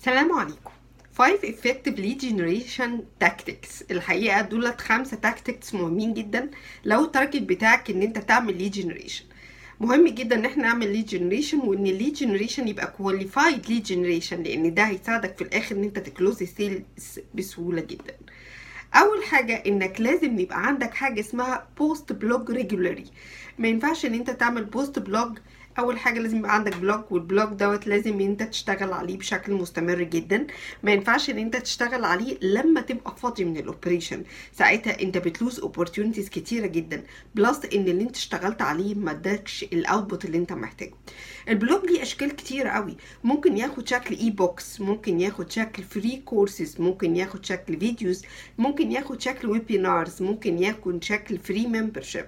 السلام عليكم. 5 effective lead generation tactics. الحقيقة دولت خمسة tactics مهمين جدا. لو ال target بتاعك إن أنت تعمل lead generation. مهم جدا إن إحنا نعمل lead generation وإن lead generation يبقى qualified lead generation لأن ده هيساعدك في الآخر إن أنت ت close ال sales بسهولة جدا. أول حاجة إنك لازم يبقى عندك حاجة اسمها post blog regularly ما ينفعش إن أنت تعمل post blog أول حاجة لازم يبقى عندك blog وال blog دوت لازم أنت تشتغل عليه بشكل مستمر جدا. ما ينفعش إن أنت تشتغل عليه لما تبقى فاضي من ال operation ساعتها أنت بت lose opportunities كتيرة جدا. plus إن اللي أنت اشتغلت عليه ما ادكش ال output اللي أنت محتاجه. ال blog ليه أشكال كتيرة قوي. ممكن ياخد شكل e-books ممكن ياخد شكل free courses ممكن ياخد شكل videos ممكن ياخد شكل webinars ممكن ياخد شكل free membership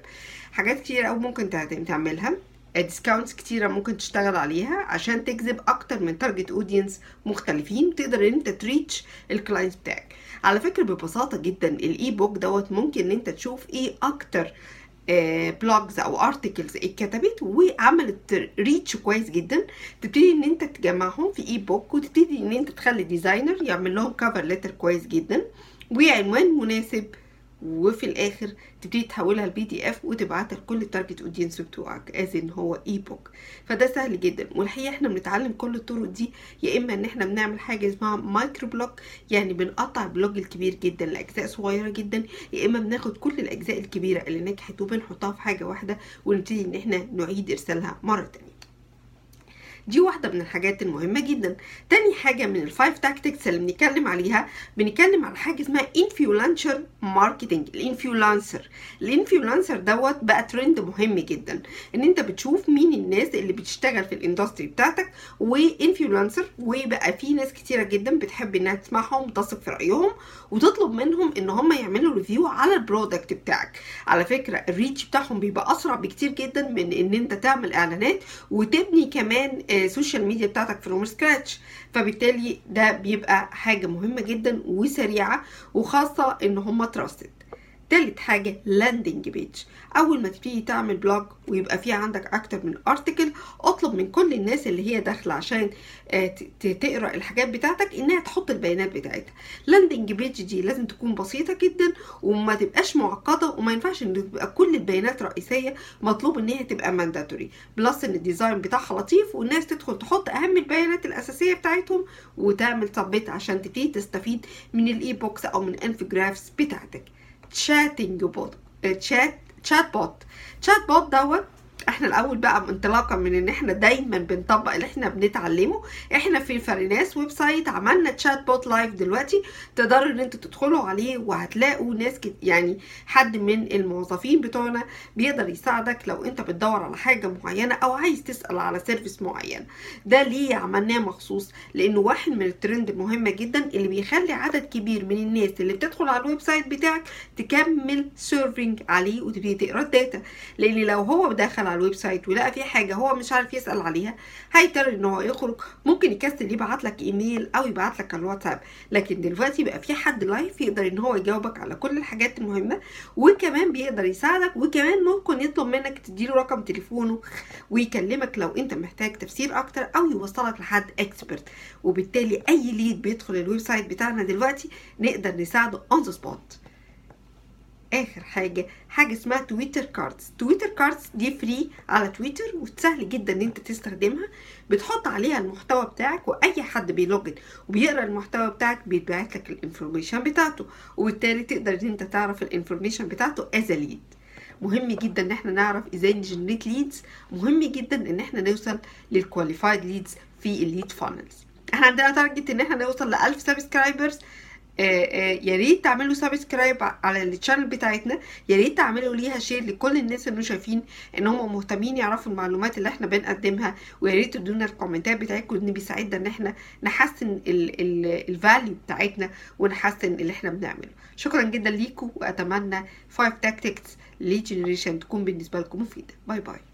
حاجات كتير قوي ممكن تعملها. discounts كتيرة ممكن تشتغل عليها عشان تجذب أكتر من target audience مختلفين تقدر إن أنت ت reach ال client بتاعك. على فكرة ببساطة جدا ال e-book دوت ممكن إن أنت تشوف إيه أكتر blogs أو articles اتكتبت وعملت reach كويس جدا. تبتدي إن أنت تجمعهم في e-book وتبتدي إن أنت تخلي designer يعمل لهم cover letter كويس جدا. وعنوان مناسب. وفي الآخر تبتدي تحولها ل PDF وتبعتها لكل ال target audience بتوعك as إن هو e-book فده سهل جدا. والحقيقة إحنا بنتعلم كل الطرق دي يا إما إن إحنا بنعمل حاجة اسمها micro blog يعني بنقطع ال blog الكبير جدا لأجزاء صغيرة جدا يا إما بناخد كل الأجزاء الكبيرة اللي نجحت وبنحطها في حاجة واحدة ونبتدي إن إحنا نعيد إرسالها مرة تانية. دي واحدة من الحاجات المهمة جدا. تاني حاجة من ال five tactics اللي بنتكلم عليها بنتكلم على حاجة اسمها influencer marketing ال influencer ال influencer دوت بقى ترند مهم جدا. إن أنت بتشوف مين الناس اللي بتشتغل في ال industry بتاعتك و influencer وبقى في ناس كتيرة جدا بتحب إنها تسمعهم وتثق في رأيهم وتطلب منهم إن هم يعملوا review على ال product بتاعك. على فكرة ال reach بتاعهم بيبقى أسرع بكتير جدا من إن أنت تعمل إعلانات وتبني كمان ال social media بتاعتك from scratch فبالتالي ده بيبقى حاجة مهمة جدا وسريعة وخاصة إن هم trusted تالت حاجة landing page أول ما تبتدي تعمل blog ويبقى فيه عندك أكتر من article اطلب من كل الناس اللي هي داخلة عشان تقرأ الحاجات بتاعتك إنها تحط البيانات بتاعتها. landing page دي لازم تكون بسيطة جدا وما تبقاش معقدة وما ينفعش إن تبقى كل البيانات رئيسية مطلوب إن هي تبقى mandatory plus إن ال design بتاعها لطيف والناس تدخل تحط أهم البيانات الأساسية بتاعتهم وتعمل submit عشان تبتدي تستفيد من ال e-books أو من ال infographics بتاعتك. chatting bot chat chat bot chat bot دوت إحنا الأول بقى انطلاقا من إن إحنا دايما بنطبق اللي إحنا بنتعلمه. إحنا في فريناس website عملنا chat bot live دلوقتي. تقدروا إن أنتوا تدخلوا عليه وهتلاقوا ناس كت يعني حد من الموظفين بتوعنا بيقدر يساعدك لو انت بتدور على حاجة معينة أو عايز تسأل على service معين. ده ليه عملناه مخصوص؟ لأنه واحد من الترند المهمه جدا اللي بيخلي عدد كبير من الناس اللي بتدخل على ال website بتاعك تكمل surfing عليه وتبتدي تقرأ ال data لأن لو هو دخل على ال website ولقى في حاجة هو مش عارف يسأل عليها. هيضطر إن هو يخرج. ممكن يكسل يبعت لك إيميل أو يبعت لك على الواتساب. لكن دلوقتي بقى في حد live يقدر إن هو يجاوبك على كل الحاجات المهمة. وكمان بيقدر يساعدك. وكمان ممكن يطلب منك تديله رقم تليفونه ويكلمك لو أنت محتاج تفسير أكتر أو يوصلك لحد expert وبالتالي أي lead بيدخل ال website بتاعنا دلوقتي نقدر نساعده on the spot آخر حاجة حاجة اسمها Twitter Cards Twitter Cards دي free على تويتر وسهل جدا إن أنت تستخدمها. بتحط عليها المحتوى بتاعك وأي حد بي login وبيقرأ المحتوى بتاعك بيتبعت لك ال information بتاعته وبالتالي تقدر إن أنت تعرف ال information بتاعته as lead مهم جدا إن إحنا نعرف إزاي ن generate leads مهم جدا إن إحنا نوصل لل qualified leads في ال lead funnels إحنا عندنا target إن إحنا نوصل ل 1000 subscribers يا ريت تعملوا subscribe على ال channel بتاعتنا. يا ريت تعملوا ليها share لكل الناس اللي شايفين إن هم مهتمين يعرفوا المعلومات اللي إحنا بنقدمها. ويا ريت تدونا الكومنتات بتاعتكم إن بيساعدنا إن إحنا نحسن ال value بتاعتنا ونحسن اللي إحنا بنعمله. شكرا جدا ليكم وأتمنى 5 tactics lead generation تكون بالنسبة لكم مفيدة. bye bye